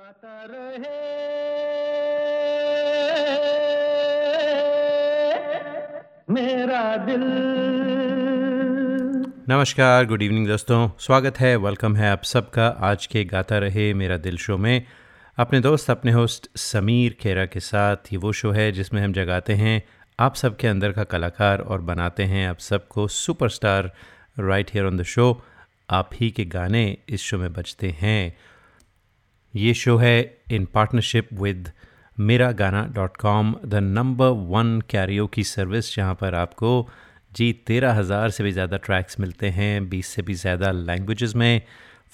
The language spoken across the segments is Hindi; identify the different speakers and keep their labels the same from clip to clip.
Speaker 1: गाता रहे। मेरा दिल।
Speaker 2: नमस्कार गुड इवनिंग दोस्तों। स्वागत है वेलकम है आप सबका आज के गाता रहे मेरा दिल शो में। अपने दोस्त, अपने होस्ट समीर खेरा के साथ ये वो शो है जिसमें हम जगाते हैं आप सबके अंदर का कलाकार और बनाते हैं आप सबको superstar right here on the show आप ही के गाने इस शो में बजते हैं। ये शो है इन partnership with Mera Gaana dot com the number one karaoke की सर्विस जहाँ पर आपको जी तेरह हज़ार से भी ज़्यादा ट्रैक्स मिलते हैं, बीस से भी ज़्यादा लैंग्वेजेस में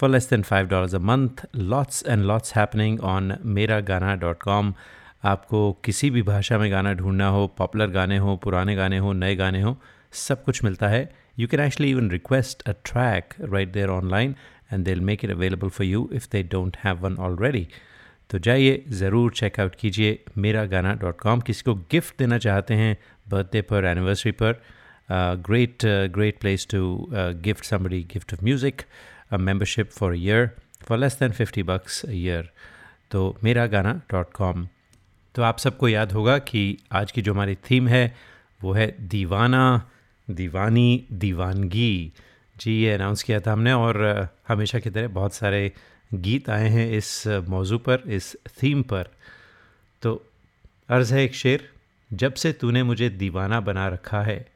Speaker 2: for less than five dollars a month lots and lots happening on Mera Gaana dot com आपको किसी भी भाषा में गाना ढूंढना हो पॉपुलर गाने हो, पुराने गाने हो, नए गाने हो, सब कुछ मिलता है। You can actually even request a track right there online and they make it available for you if they don't have one already तो जाइए, ज़रूर चेकआउट कीजिए मेरा गाना डॉट कॉम किसी को गिफ्ट देना चाहते हैं बर्थडे पर एनिवर्सरी पर great great place to gift somebody gift of music membership for year for less than fifty bucks year तो मेरा गाना डॉट कॉम तो आप सबको याद होगा कि आज की जो हमारी थीम है, वो है दीवाना, दीवानी, दीवानगी। जी, ये अनाउंस किया था हमने और हमेशा की तरह बहुत सारे गीत आए हैं इस मौजू पर, इस थीम पर। तो अर्ज़ है एक शेर, जब से तूने मुझे दीवाना बना रखा है,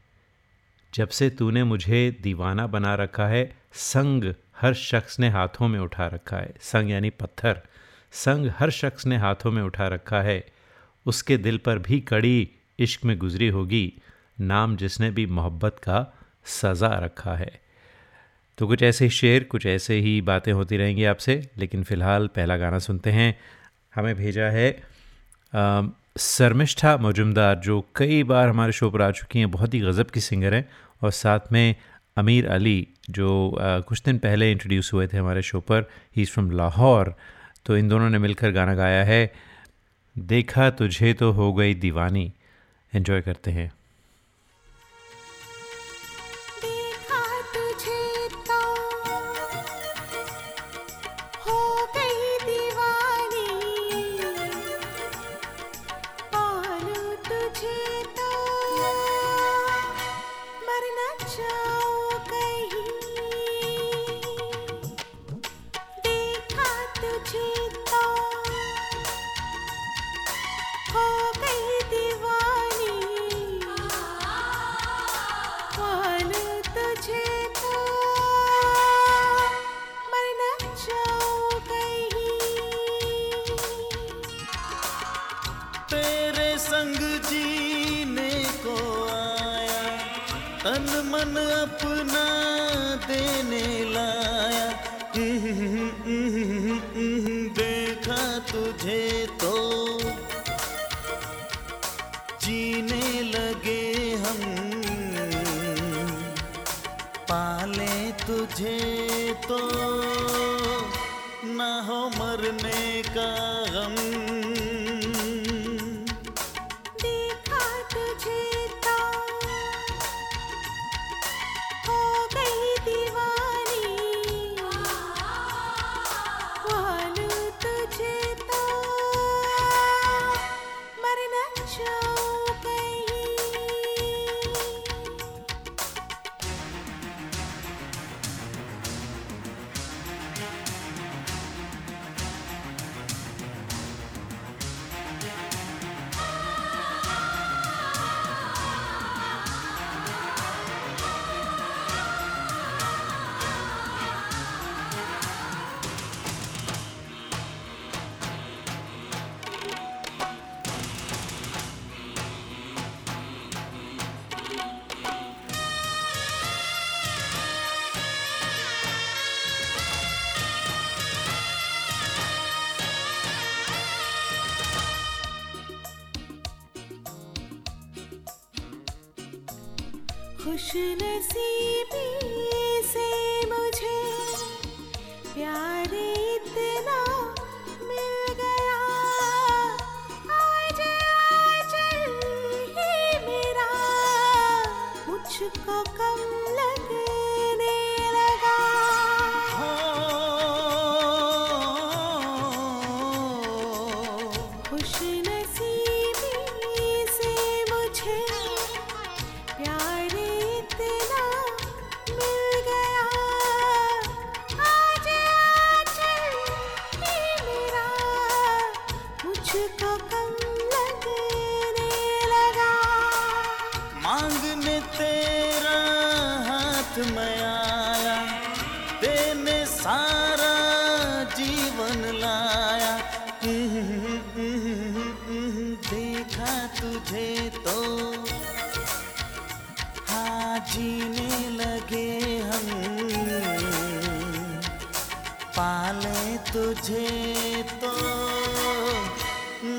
Speaker 2: जब से तूने मुझे दीवाना बना रखा है, संग हर शख्स ने हाथों में उठा रखा है, संग यानी पत्थर, संग हर शख्स ने हाथों में उठा रखा है, उसके दिल पर भी कड़ी इश्क में गुजरी होगी, नाम जिसने भी मोहब्बत का सज़ा रखा है। तो कुछ ऐसे शेर कुछ ऐसे ही बातें होती रहेंगी आपसे लेकिन फ़िलहाल पहला गाना सुनते हैं। हमें भेजा है शर्मिष्ठा मजुमदार जो कई बार हमारे शो पर आ चुकी हैं। बहुत ही गज़ब की सिंगर हैं और साथ में अमीर अली जो आ, कुछ दिन पहले इंट्रोड्यूस हुए थे हमारे शो पर। He is from Lahore. तो इन दोनों ने मिलकर गाना गाया है। देखा तुझे तो हो गई दीवानी। एंजॉय करते हैं।
Speaker 3: खुश नसीबी
Speaker 4: पाले तुझे तो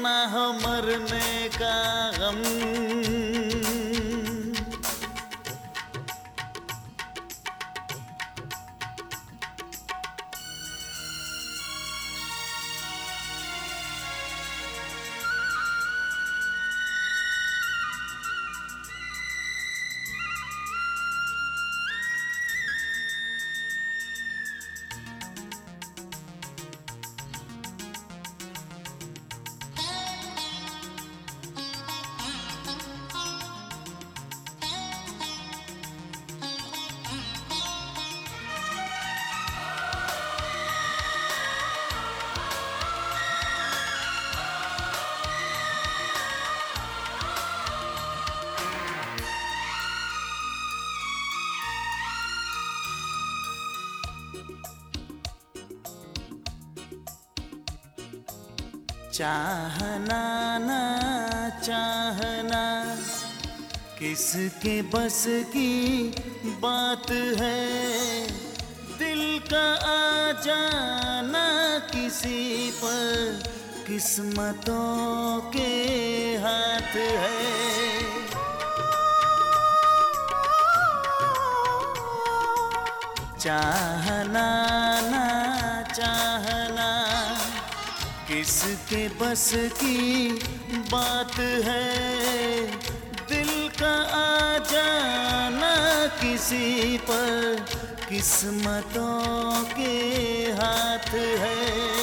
Speaker 4: ना हो मरने का गम। किसके बस की बात है। दिल का आ जाना किसी पर किस्मतों के हाथ है। चाहना ना, चाहना किसके बस की बात है। का आ जाना किसी पर किस्मतों के हाथ है।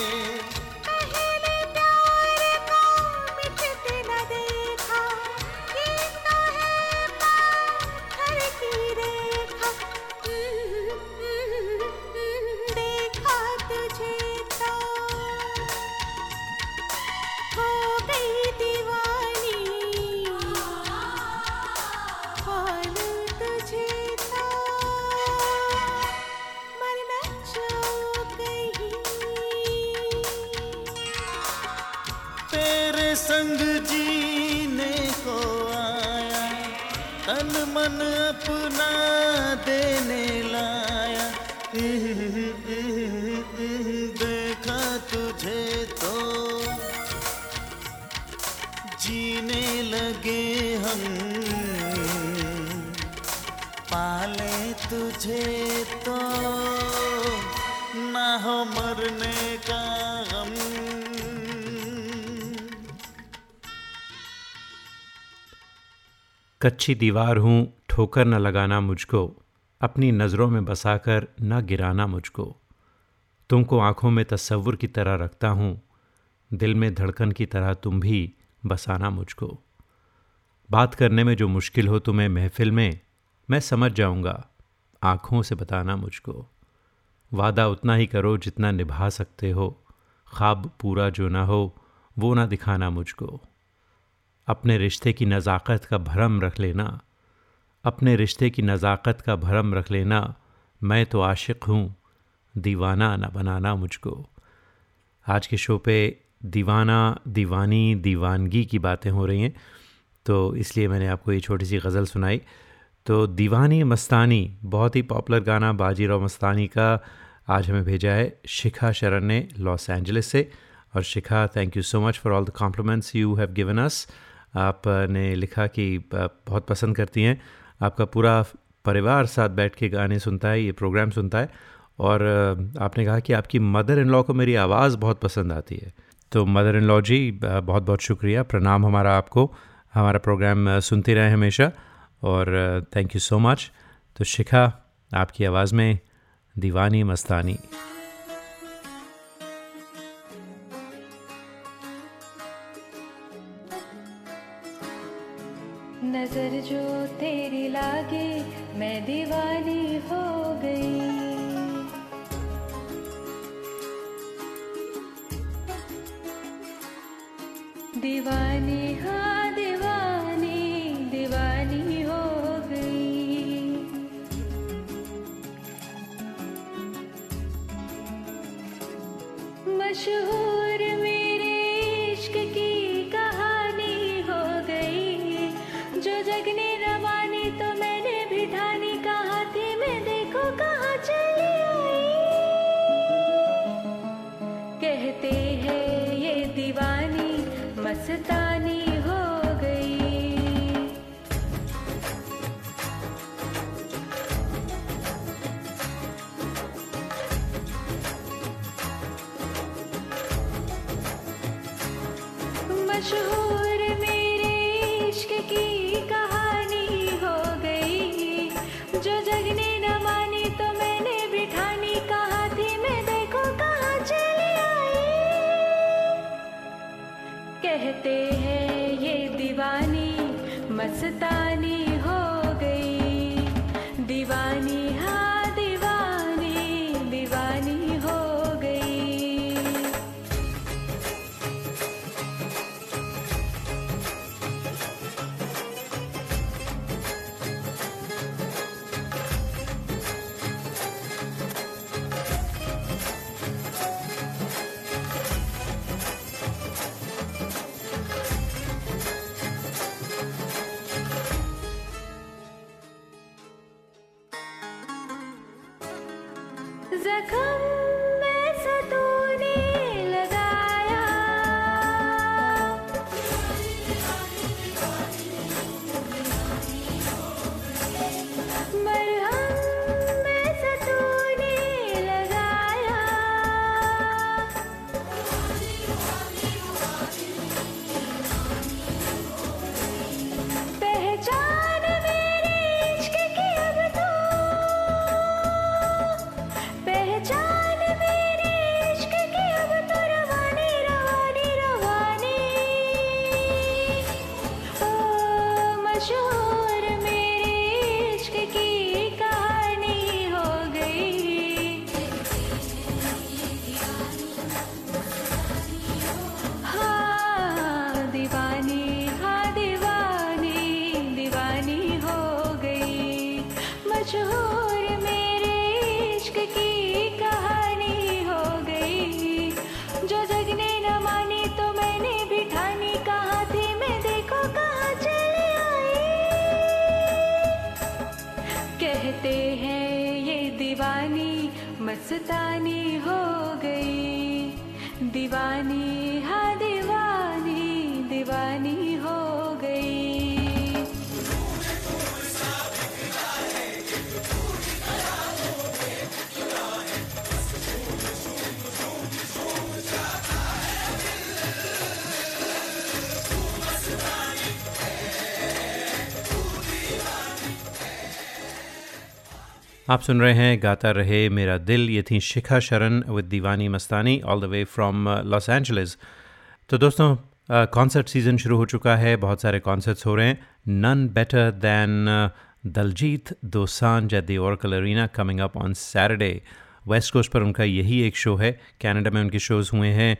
Speaker 2: कच्ची दीवार हूँ, ठोकर न लगाना मुझको। अपनी नज़रों में बसाकर न गिराना मुझको। तुमको आँखों में तस्वुर की तरह रखता हूँ, दिल में धड़कन की तरह तुम भी बसाना मुझको। बात करने में जो मुश्किल हो तुम्हें महफिल में, मैं समझ जाऊँगा, आँखों से बताना मुझको। वादा उतना ही करो जितना निभा सकते हो, ख्वाब पूरा जो ना हो, वो ना दिखाना मुझको। अपने रिश्ते की नज़ाकत का भरम रख लेना। अपने रिश्ते की नज़ाकत का भरम रख लेना। मैं तो आशिक हूँ। दीवाना न बनाना मुझको। आज के शो पे दीवाना, दीवानी, दीवानगी की बातें हो रही हैं। तो इसलिए मैंने आपको ये छोटी सी गज़ल सुनाई। तो दीवानी मस्तानी, बहुत ही पॉपुलर गाना बाजीराव मस्तानी का आज हमें भेजा है शिखा शरण ने लॉस एंजलिस से। और Shikha thank you so much for all the compliments you have given us आपने लिखा कि बहुत पसंद करती हैं। आपका पूरा परिवार साथ बैठ के गाने सुनता है, ये प्रोग्राम सुनता है और आपने कहा कि आपकी मदर इन लॉ को मेरी आवाज़ बहुत पसंद आती है। तो मदर इन लॉ जी बहुत बहुत शुक्रिया, प्रणाम हमारा आपको, हमारा प्रोग्राम सुनते रहे हमेशा और थैंक यू सो मच तो शिखा, आपकी आवाज़ में दीवानी मस्तानी।
Speaker 5: दीवानी हो गई।
Speaker 2: आप सुन रहे हैं गाता रहे मेरा दिल। ये थी Shikha Sharan with Deewani Mastani all the way from Los Angeles तो दोस्तों कॉन्सर्ट सीज़न शुरू हो चुका है, बहुत सारे कॉन्सर्ट्स हो रहे हैं। None better than Diljit Dosanjh at the Oracle Arena coming up on Saturday West Coast पर उनका यही एक शो है। कनाडा में उनके शोज़ हुए हैं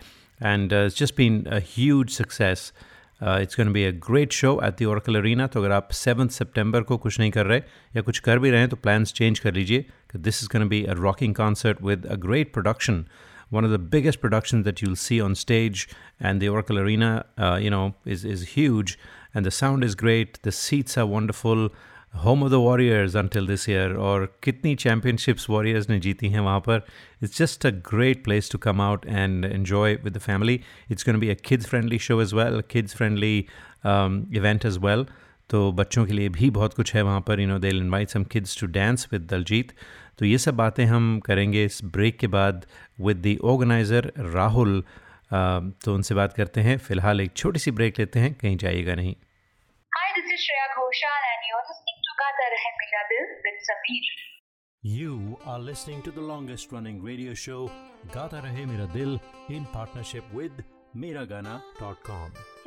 Speaker 2: and just been huge success it's gonna be a great show at the Oracle Arena तो अगर आप सेवन्थ सितंबर को कुछ नहीं कर रहे या कुछ कर भी रहे हैं तो प्लान्स चेंज कर लीजिए this is gonna be a rocking concert with a great production one of the biggest productions that you'll see on stage and the oracle arena uh, you know is, is huge and the sound is great the seats are wonderful home of the warriors until this year और कितनी championships warriors ने जीती हैं वहाँ पर it's just a great place to come out and enjoy with the family it's going to be a kids friendly show as well a kids friendly um, event as well तो बच्चों के लिए भी बहुत कुछ है वहाँ पर you know they invite some kids to dance with Diljit तो ये सब बातें हम करेंगे इस ब्रेक के बाद with the organiser Rahul uh, तो उनसे बात करते हैं फ़िलहाल एक छोटी सी ब्रेक लेते हैं कहीं जाइएगा नहीं
Speaker 6: Hi, this is Shreya Ghoshal and you're listening to Gata Rahe Mera Dil with Sameer.
Speaker 7: You are listening to the longest running radio show Gata Rahe Mera Dil in partnership with Miragana.com.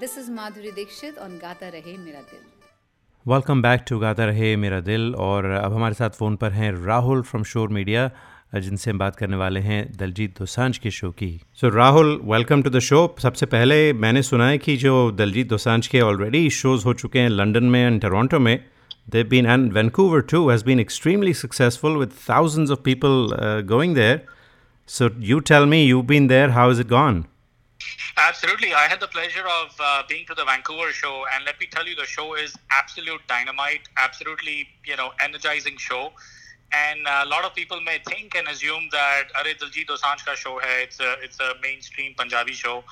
Speaker 8: This is Madhuri Dixit on Gaata Rahe Mera दिल
Speaker 2: वेलकम बैक टू गाता रहे मेरा दिल और अब हमारे साथ फ़ोन पर हैं राहुल फ्रॉम शोर मीडिया जिनसे हम बात करने वाले हैं दलजीत दोसांझ के शो की। So Rahul welcome to the show सबसे पहले मैंने सुना है कि जो दलजीत दोसांझ के ऑलरेडी शोज़ हो चुके हैं लंदन में एंड टोरंटो में they've been and Vancouver too has been extremely successful with thousands of people going there so you tell me you been there how is it gone
Speaker 9: Absolutely. I had the pleasure of uh, being to the Vancouver show, and let me tell you, the show is absolute dynamite, absolutely, you know, energizing show. And a lot of people may think and assume that Are Diljit Dosanjh ka show hai, it's a it's a mainstream Punjabi show.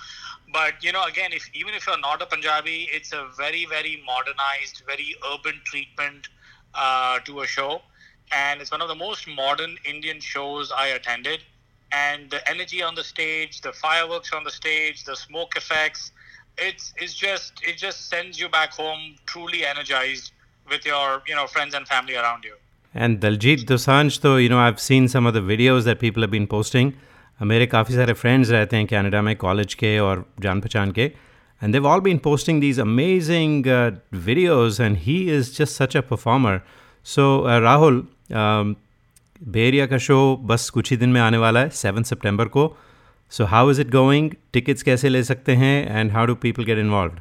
Speaker 9: But you know, again, if even if you're not a Punjabi, it's a very very modernized, very urban treatment uh, to a show, and it's one of the most modern Indian shows I attended And the energy on the stage, the fireworks on the stage, the smoke effects, it's it's just it just sends you back home truly energized with your you know friends and family around you.
Speaker 2: And Daljit Dosanjh, though, you know, I've seen some of the videos that people have been posting. Uh, मेरे काफ़ी सारे फ्रेंड्स रहते हैं कनाडा में कॉलेज के और जान पहचान के and they've all been posting these amazing uh, videos and he is just such a performer so uh, um, बेरिया का शो बस कुछ ही दिन में आने वाला है सेवन सितंबर को so how is it going tickets कैसे ले सकते हैं and how do people get involve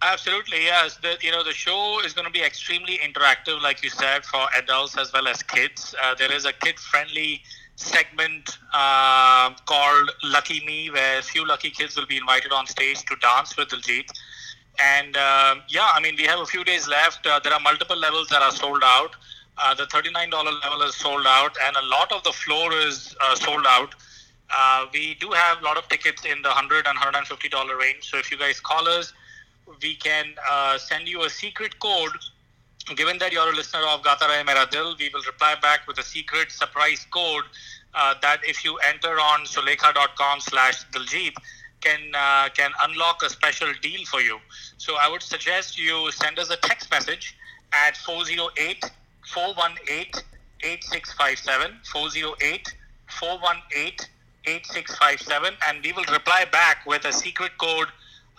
Speaker 9: Absolutely, yes. The, you know, the show is going to be extremely interactive, like you said, for adults as well as kids. Uh, there is a kid-friendly segment uh, called Lucky Me, where a few lucky kids will be invited on stage to dance with Diljit. And uh, yeah, I mean, we have a few days left. Uh, there are multiple levels that are sold out. Uh, the $39 level is sold out, and a lot of the floor is uh, sold out. Uh, we do have a lot of tickets in the $100 and $150 range. So if you guys call us, we can uh, send you a secret code. Given that you're a listener of Gata Rahe we will reply back with a secret surprise code uh, that if you enter on sulekha.com slash Diljit, can uh, can unlock a special deal for you. So I would suggest you send us a text message at 408 418 8657 408 418 8657 and we will reply back with a secret code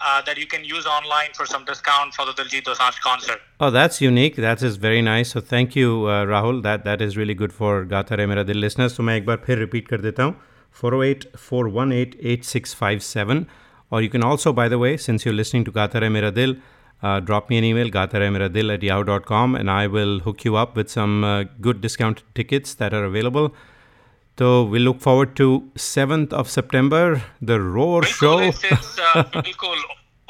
Speaker 9: uh, that you can use online for some discount for the Diljit Dosanjh concert.
Speaker 2: Oh, that's unique. That is very nice. So thank you, uh, Rahul. That that is really good for गाता रहे मेरा दिल listeners. So मैं एक बार फिर repeat कर देता हूँ 408-418-8657 or you can also, by the way, since you're listening to गाता रहे मेरा दिल, uh, drop me an email, gataremeradil at yahoo.com, and I will hook you up with some uh, good discounted tickets that are available. So we look forward to 7th of September, the Roar Show.
Speaker 9: It's, uh.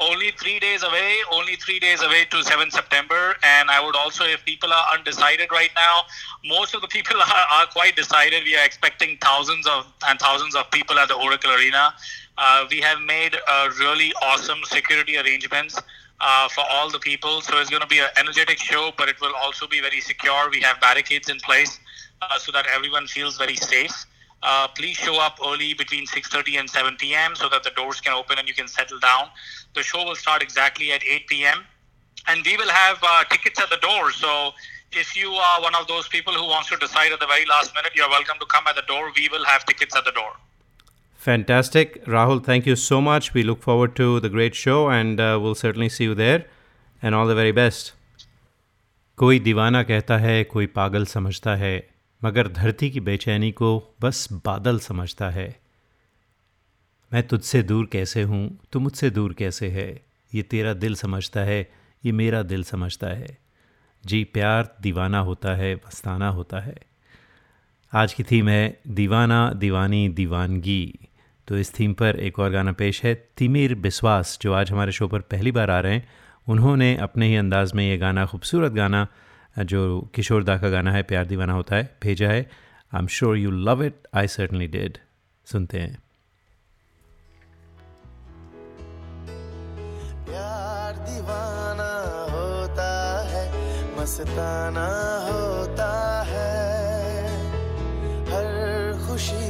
Speaker 9: Only three days away, only three days away to 7th September. And I would also, if people are undecided right now, most of the people are, are quite decided. We are expecting thousands of and thousands of people at the Oracle Arena. Uh, we have made uh, really awesome security arrangements uh, for all the people, so it's going to be an energetic show, but it will also be very secure. We have barricades in place uh, so that everyone feels very safe. Uh, please show up early between 6.30 and 7 p.m. so that the doors can open and you can settle down. The show will start exactly at 8 p.m. And we will have uh, tickets at the door. So if you are one of those people who wants to decide at the very last minute, you're welcome to come at the door. We will have tickets at the door.
Speaker 2: Fantastic. Rahul, thank you so much. We look forward to the great show and uh, we'll certainly see you there. And all the very best. कोई दीवाना कहता है कोई पागल समझता है मगर धरती की बेचैनी को बस बादल समझता है मैं तुझसे दूर कैसे हूँ तू मुझसे दूर कैसे है ये तेरा दिल समझता है ये मेरा दिल समझता है जी प्यार दीवाना होता है मस्ताना होता है आज की थीम है दीवाना दीवानी दीवानगी तो इस थीम पर एक और गाना पेश है, तिमिर बिस्वास, जो आज हमारे शो पर पहली बार आ रहे हैं। उन्होंने अपने ही अंदाज में ये गाना, खूबसूरत गाना, जो किशोर दा का गाना है, प्यार दीवाना होता है, भेजा है। I am sure you love it I certainly did सुनते हैं,
Speaker 10: मस्ताना होता है, हर खुशी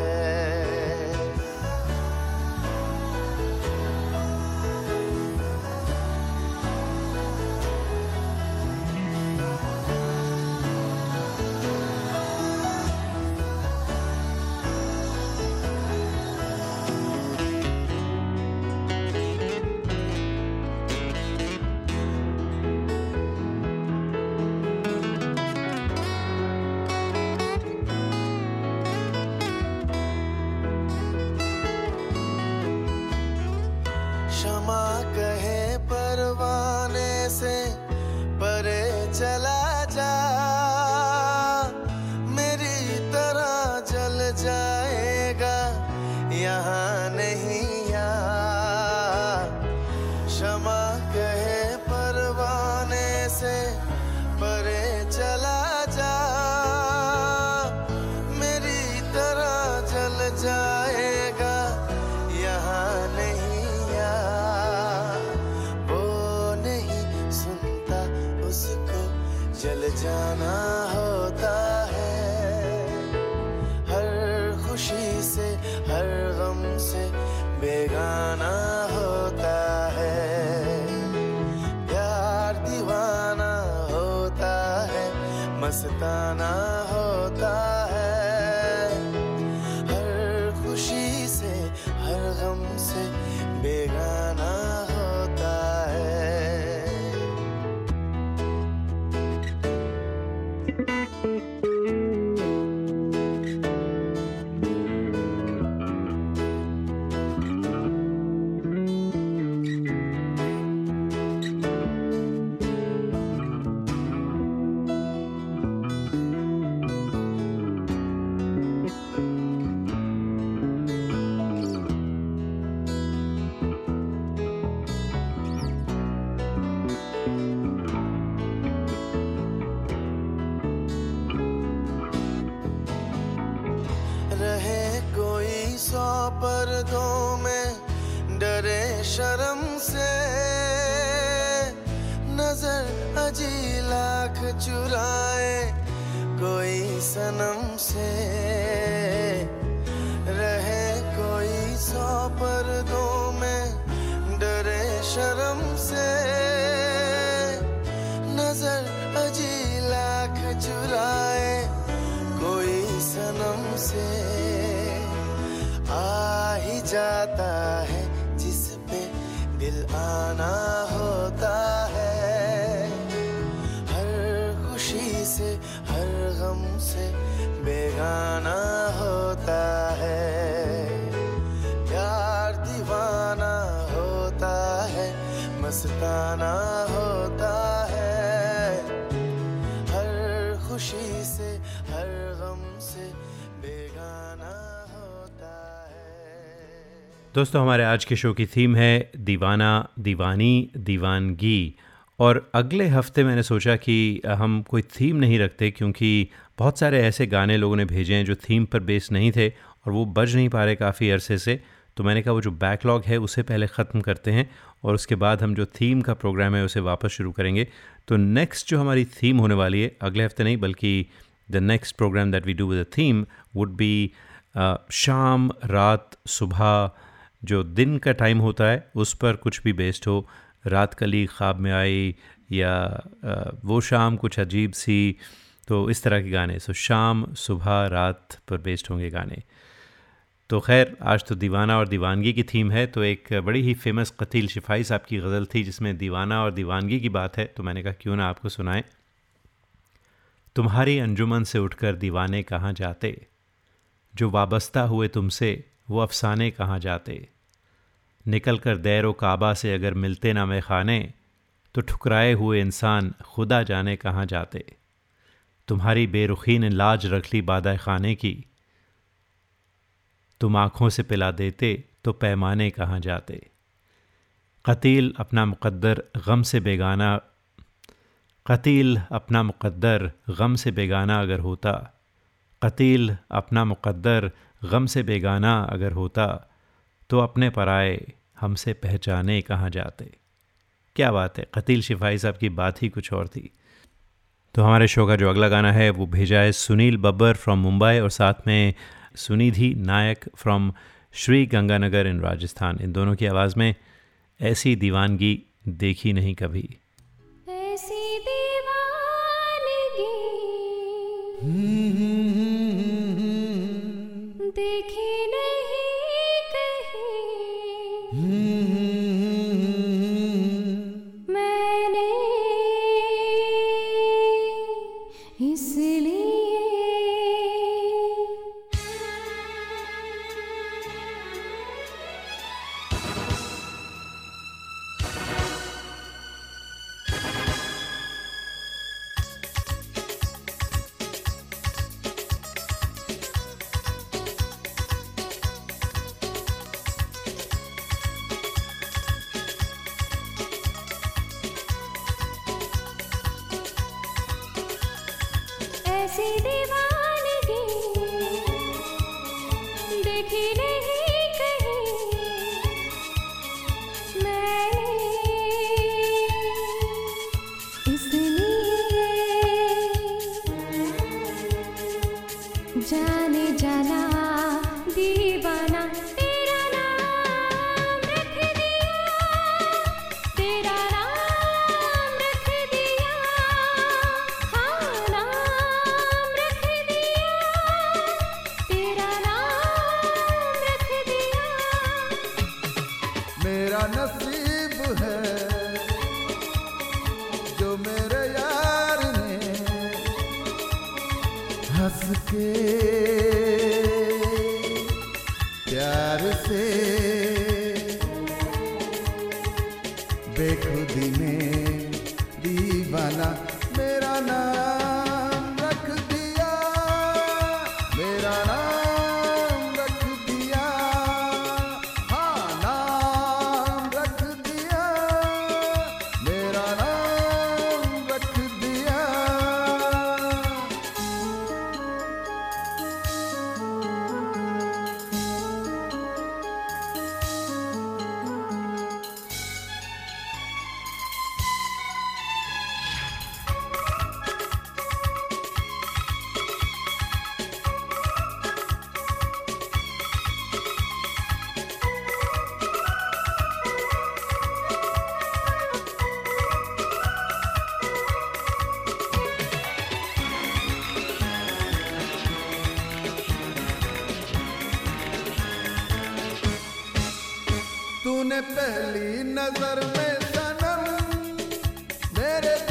Speaker 10: पर्दों में डरे शर्म से। नज़र अजी लाख चुराए कोई सनम से। जाता है जिस पे दिल आना होता है। हर खुशी से, हर गम से बेगाना होता है। प्यार दीवाना होता है, मस्ताना
Speaker 2: दोस्तों, हमारे आज के शो की थीम है दीवाना, दीवानी, दीवानगी। और अगले हफ़्ते मैंने सोचा कि हम कोई थीम नहीं रखते, क्योंकि बहुत सारे ऐसे गाने लोगों ने भेजे हैं जो थीम पर बेस नहीं थे और वो बज नहीं पा रहे काफ़ी अरसे से। तो मैंने कहा, वो जो बैकलॉग है, उसे पहले ख़त्म करते हैं और उसके बाद हम जो थीम का प्रोग्राम है, उसे वापस शुरू करेंगे। तो नेक्स्ट जो हमारी थीम होने वाली है, अगले हफ़्ते नहीं, बल्कि the next programme that we do with a theme would be शाम रात सुबह जो दिन का टाइम होता है, उस पर कुछ भी बेस्ड हो, रात कली ख्वाब में आई या वो शाम कुछ अजीब सी तो इस तरह के गाने। सो शाम, सुबह, रात पर बेस्ड होंगे गाने। तो खैर, आज तो दीवाना और दीवानगी की थीम है तो एक बड़ी ही फ़ेमस कतील शिफाई साहब की गज़ल थी, जिसमें दीवाना और दीवानगी की बात है तो मैंने कहा, क्यों ना आपको सुनाएँ? तुम्हारी अंजुमन से उठकर दीवाने कहाँ जाते? जो वाबस्ता हुए तुमसे वो अफसाने कहाँ जाते? निकल कर दैर काबा से अगर मिलते ना मैं खाने तो ठुकराए हुए इंसान खुदा जाने कहाँ जाते? तुम्हारी बेरुखी ने लाज रख ली बादा खाने की। तुम आँखों से पिला देते तो पैमाने कहाँ जाते? कतील अपना मुक़द्दर गम से बेगाना, कतील अपना मुक़द्दर गम से बेगाना अगर होता, कतील अपना मुक़द्दर गम से बेगाना अगर होता तो अपने पराए हमसे पहचाने कहाँ जाते। क्या बात है कतील शिफाई साहब की बात ही कुछ और थी। तो हमारे शो का जो अगला गाना है वो भेजा है सुनील बब्बर फ्रॉम मुंबई और साथ में सुनिधि नायक फ्रॉम श्री गंगानगर इन राजस्थान। इन दोनों की आवाज़ में ऐसी दीवानगी देखी नहीं कभी।
Speaker 3: ऐसी दीवानगी।
Speaker 11: मेरे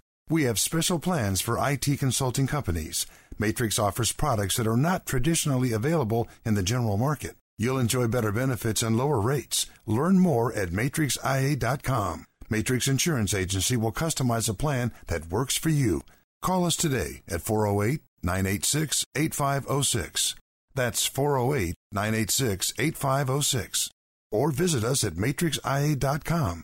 Speaker 12: We have special plans for IT consulting companies. Matrix offers products that are not traditionally available in the general market. You'll enjoy better benefits and lower rates. Learn more at matrixia.com. Matrix Insurance Agency will customize a plan that works for you. Call us today at 408 986 8506. That's 408 986 8506. Or visit us at matrixia.com.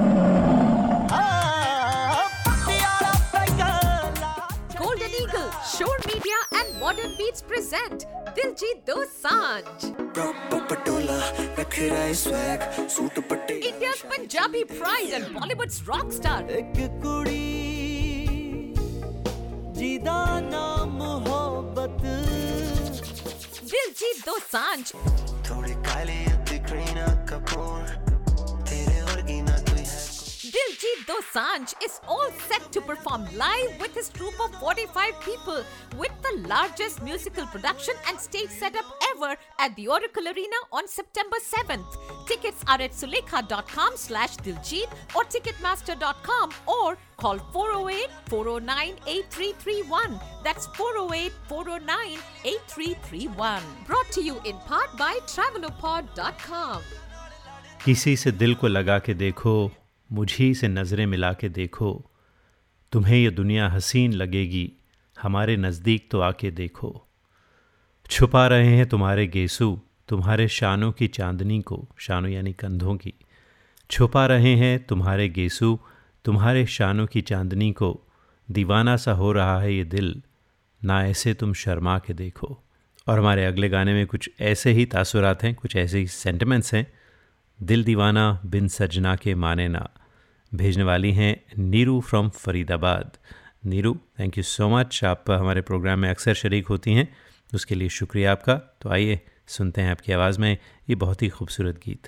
Speaker 13: and Modern Beats present Diljit Dosanjh. India's Punjabi pride and Bollywood's rock star.
Speaker 4: ਜਿਹਦਾ ਨਾਮ ਮੁਹੱਬਤ
Speaker 13: Diljit Dosanjh.
Speaker 14: ਥੋੜੇ ਕਾਲੇ
Speaker 13: Diljit Dosanjh is all set to perform live with his troupe of 45 people with the largest musical production and stage setup ever at the Oracle Arena on September 7th. Tickets are at sulekha.com slash Diljit or ticketmaster.com or call 408-409-8331. That's 408-409-8331. Brought to you in part by Travelopod.com.
Speaker 5: किसी से दिल को लगा के देखो मुझी से नज़रें मिला के देखो। तुम्हें ये दुनिया हसीन लगेगी। हमारे नज़दीक तो आके देखो। छुपा रहे हैं तुम्हारे गेसू, तुम्हारे शानों की चांदनी को, शानों यानी कंधों की। छुपा रहे हैं तुम्हारे गेसू, तुम्हारे शानों की चांदनी को। दीवाना सा हो रहा है ये दिल। ना ऐसे तुम शर्मा के देखो। और हमारे अगले गाने में कुछ ऐसे ही तासुरात हैं, कुछ ऐसे ही सेंटिमेंट्स हैं। दिल दीवाना बिन सजना के माने ना। भेजने वाली हैं Neeru from Faridabad. Neeru thank you so much आप हमारे प्रोग्राम में अक्सर शरीक होती हैं, उसके लिए शुक्रिया आपका। तो आइए सुनते हैं आपकी आवाज़ में ये बहुत ही खूबसूरत गीत।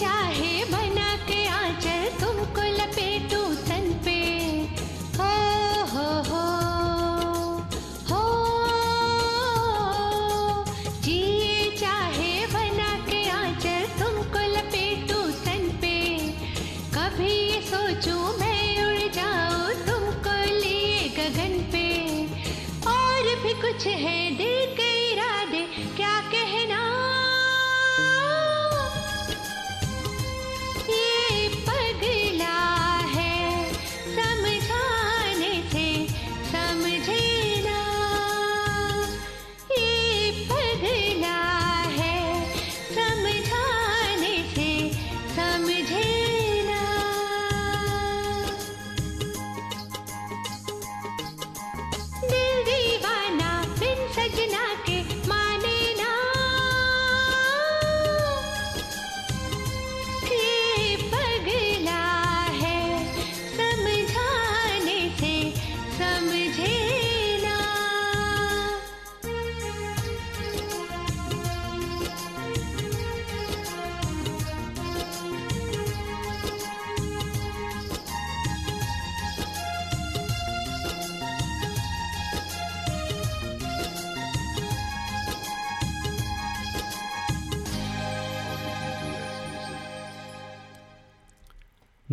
Speaker 5: चाहे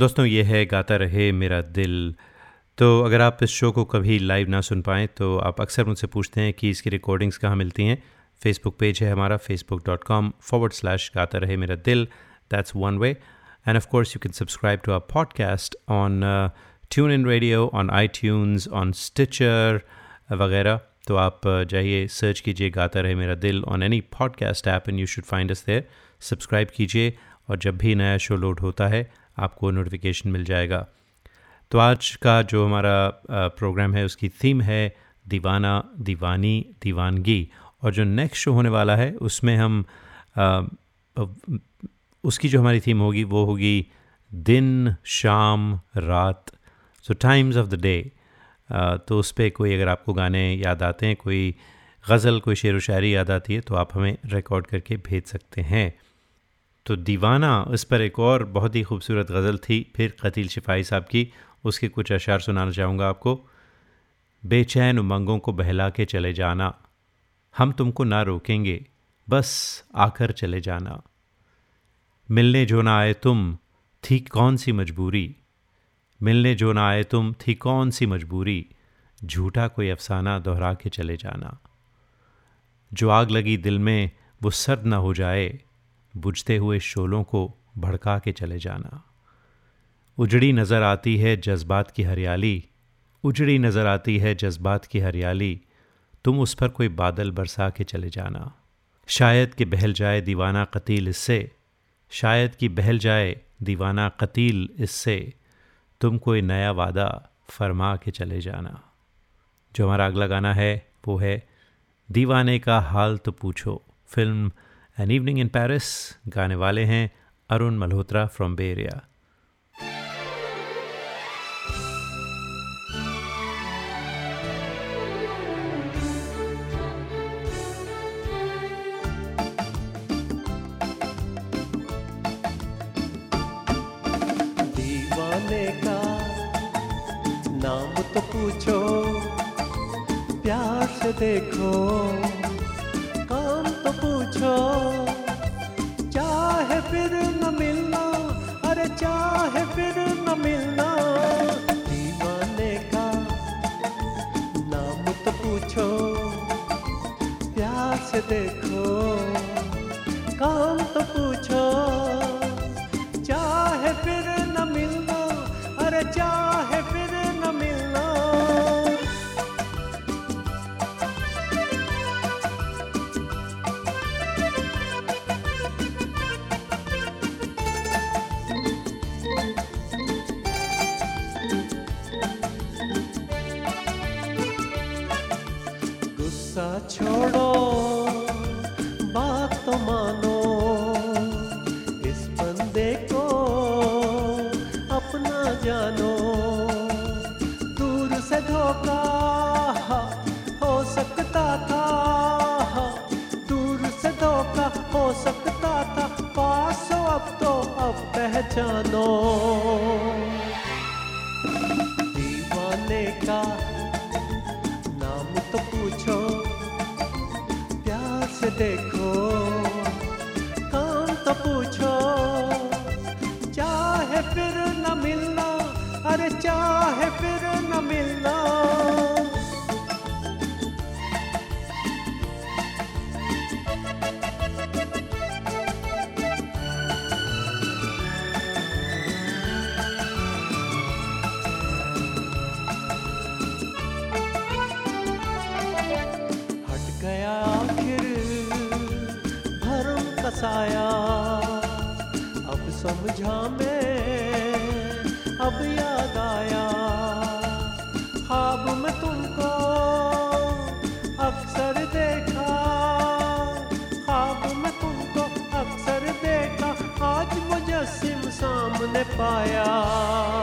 Speaker 2: दोस्तों ये है गाता रहे मेरा दिल। तो अगर आप इस शो को कभी लाइव ना सुन पाएँ तो आप अक्सर मुझसे पूछते हैं कि इसकी रिकॉर्डिंग्स कहाँ मिलती हैं। फेसबुक पेज है हमारा Facebook dot com forward slash Gaata Rahe Mera Dil. That's one way and of course you can subscribe to our podcast on TuneIn radio on iTunes on Stitcher वगैरह। तो आप uh, जाइए सर्च कीजिए Gaata Rahe Mera Dil on any podcast app and you should find us there subscribe कीजिए और जब भी नया शो लोड होता है आपको नोटिफिकेशन मिल जाएगा। तो आज का जो हमारा प्रोग्राम है उसकी थीम है दीवाना दीवानी दीवानगी। और जो नेक्स्ट शो होने वाला है उसमें हम आ, उसकी जो हमारी थीम होगी वो होगी दिन शाम रात। So times of the day तो उस पर कोई अगर आपको गाने याद आते हैं कोई गज़ल कोई शेर व शायरी याद आती है तो आप हमें रिकॉर्ड करके भेज सकते हैं। तो दीवाना इस पर एक और बहुत ही खूबसूरत गज़ल थी, फिर कतील शिफाई साहब की, उसके कुछ अशार सुनाना चाहूँगा आपको। बेचैन उमंगों को बहला के चले जाना, हम तुमको ना रोकेंगे, बस आकर चले जाना। मिलने जो ना आए तुम, थी कौन सी मजबूरी? मिलने जो ना आए तुम, थी कौन सी मजबूरी? झूठा कोई अफसाना दोहरा के चले जाना। जो आग लगी दिल में, वो सर्द ना हो जाए बुझते हुए शोलों को भड़का के चले जाना। उजड़ी नज़र आती है जज्बात की हरियाली। उजड़ी नज़र आती है जज्बात की हरियाली। तुम उस पर कोई बादल बरसा के चले जाना। शायद कि बहल जाए दीवाना कतील इससे। शायद कि बहल जाए दीवाना कतील इससे। तुम कोई नया वादा फरमा के चले जाना। जो हमारा अगला गाना है, वो है, दीवाने का हाल तो पूछो। Film An Evening in Paris गाने वाले हैं अरुण मल्होत्रा फ्रॉम बेरिया
Speaker 15: नाम तो पूछो, प्यार से देखो। पूछो चाहे फिर न मिलना, अरे चाहे फिर न मिलना। दीवाने का नाम तो पूछो, प्यार से देखो। साया अब समझा मैं, अब याद आया। ख्वाब में तुमको अक्सर देखा। ख्वाब में तुमको अक्सर देखा। आज मुजस्सिम सामने पाया।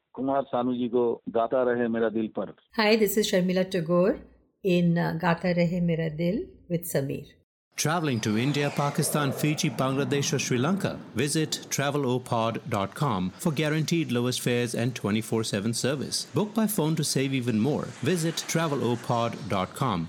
Speaker 16: कुमार सानू जी को गाता रहे मेरा दिल पर
Speaker 17: Hi, this is Sharmila Tagore in uh, Gata Rahe Mera Dil with Sameer.
Speaker 18: Traveling to India, Pakistan, Fiji, Bangladesh, or Sri Lanka? Visit travelopod.com for guaranteed lowest fares and 24 7 service. Book by phone to save even more. Visit travelopod.com.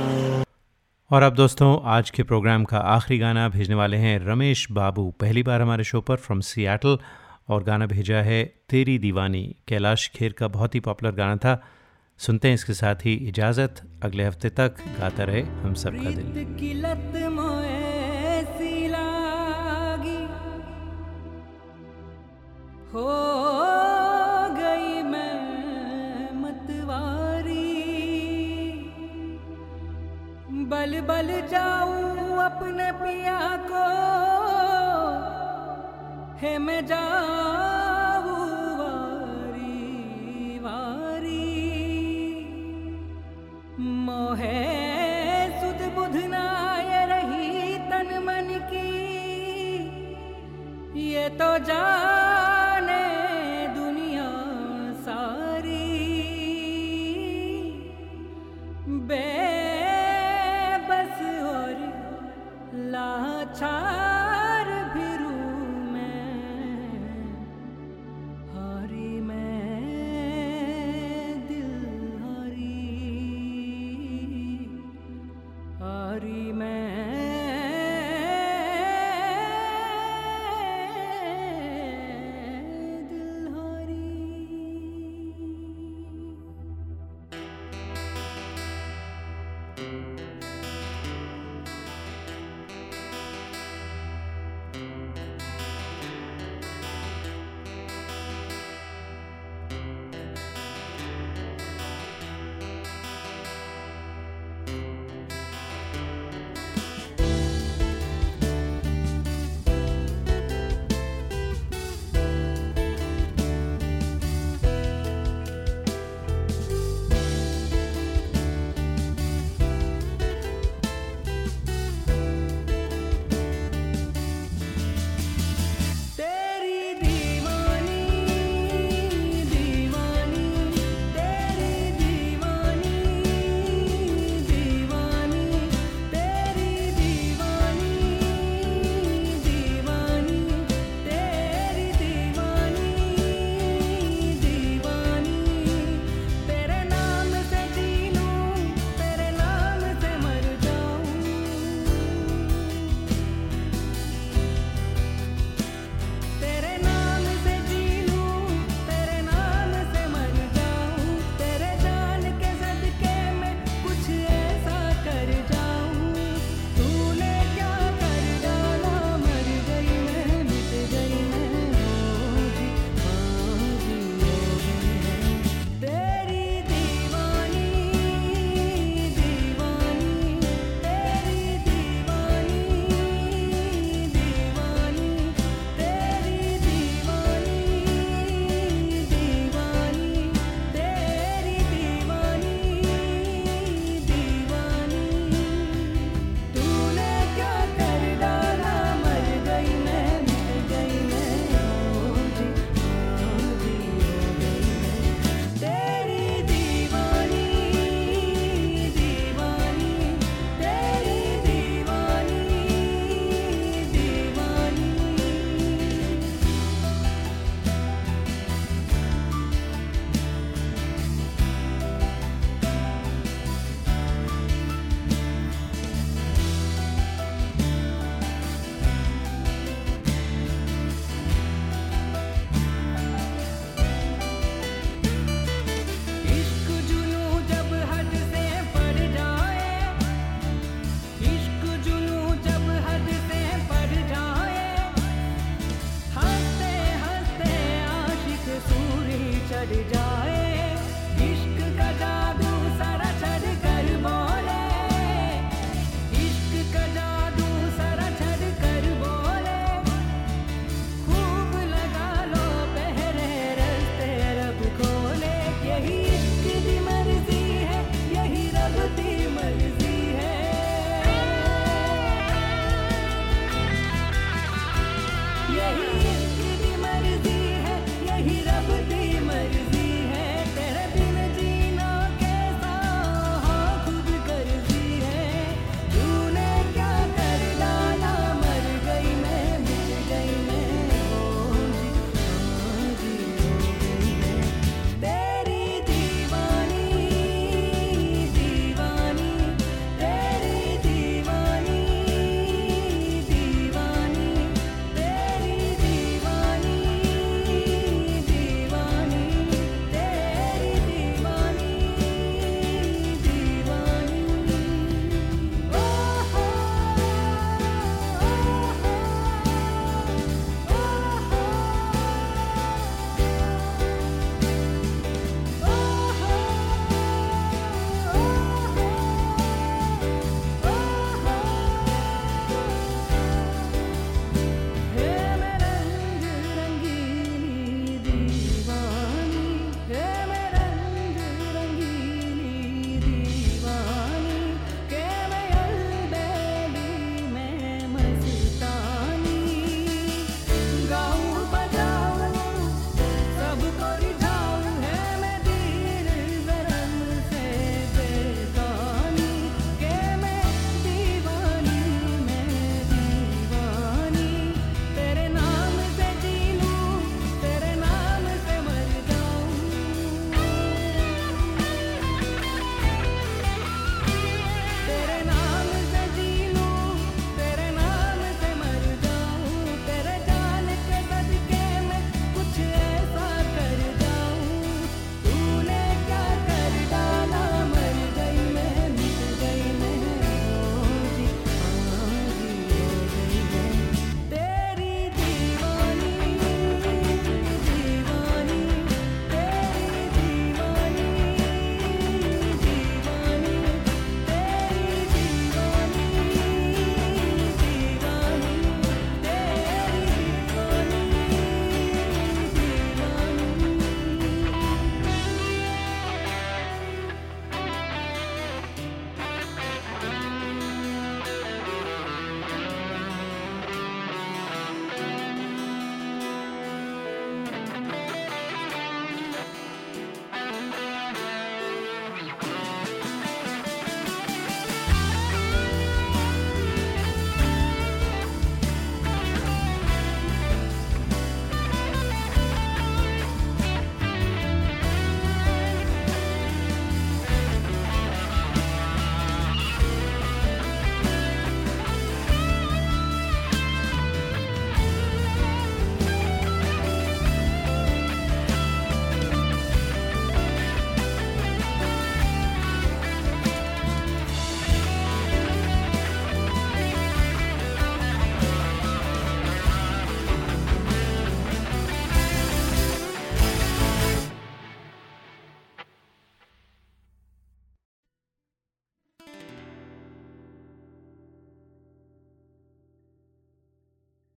Speaker 2: और अब दोस्तों, आज के प्रोग्राम का आखिरी गाना भेजने वाले हैं रमेश बाबू। पहली बार हमारे शो पर फ्रॉम सियाटल और गाना भेजा है तेरी दीवानी। कैलाश खेर का बहुत ही पॉपुलर गाना था। सुनते हैं इसके साथ ही इजाज़त। अगले हफ़्ते तक गाता रहे हम सबका दिल।
Speaker 19: हो बल बल जाऊँ अपने पिया को। है मैं जाऊँ वारी वारी। मोहे सुध बुध नाय रही तन मन की। ये तो जाने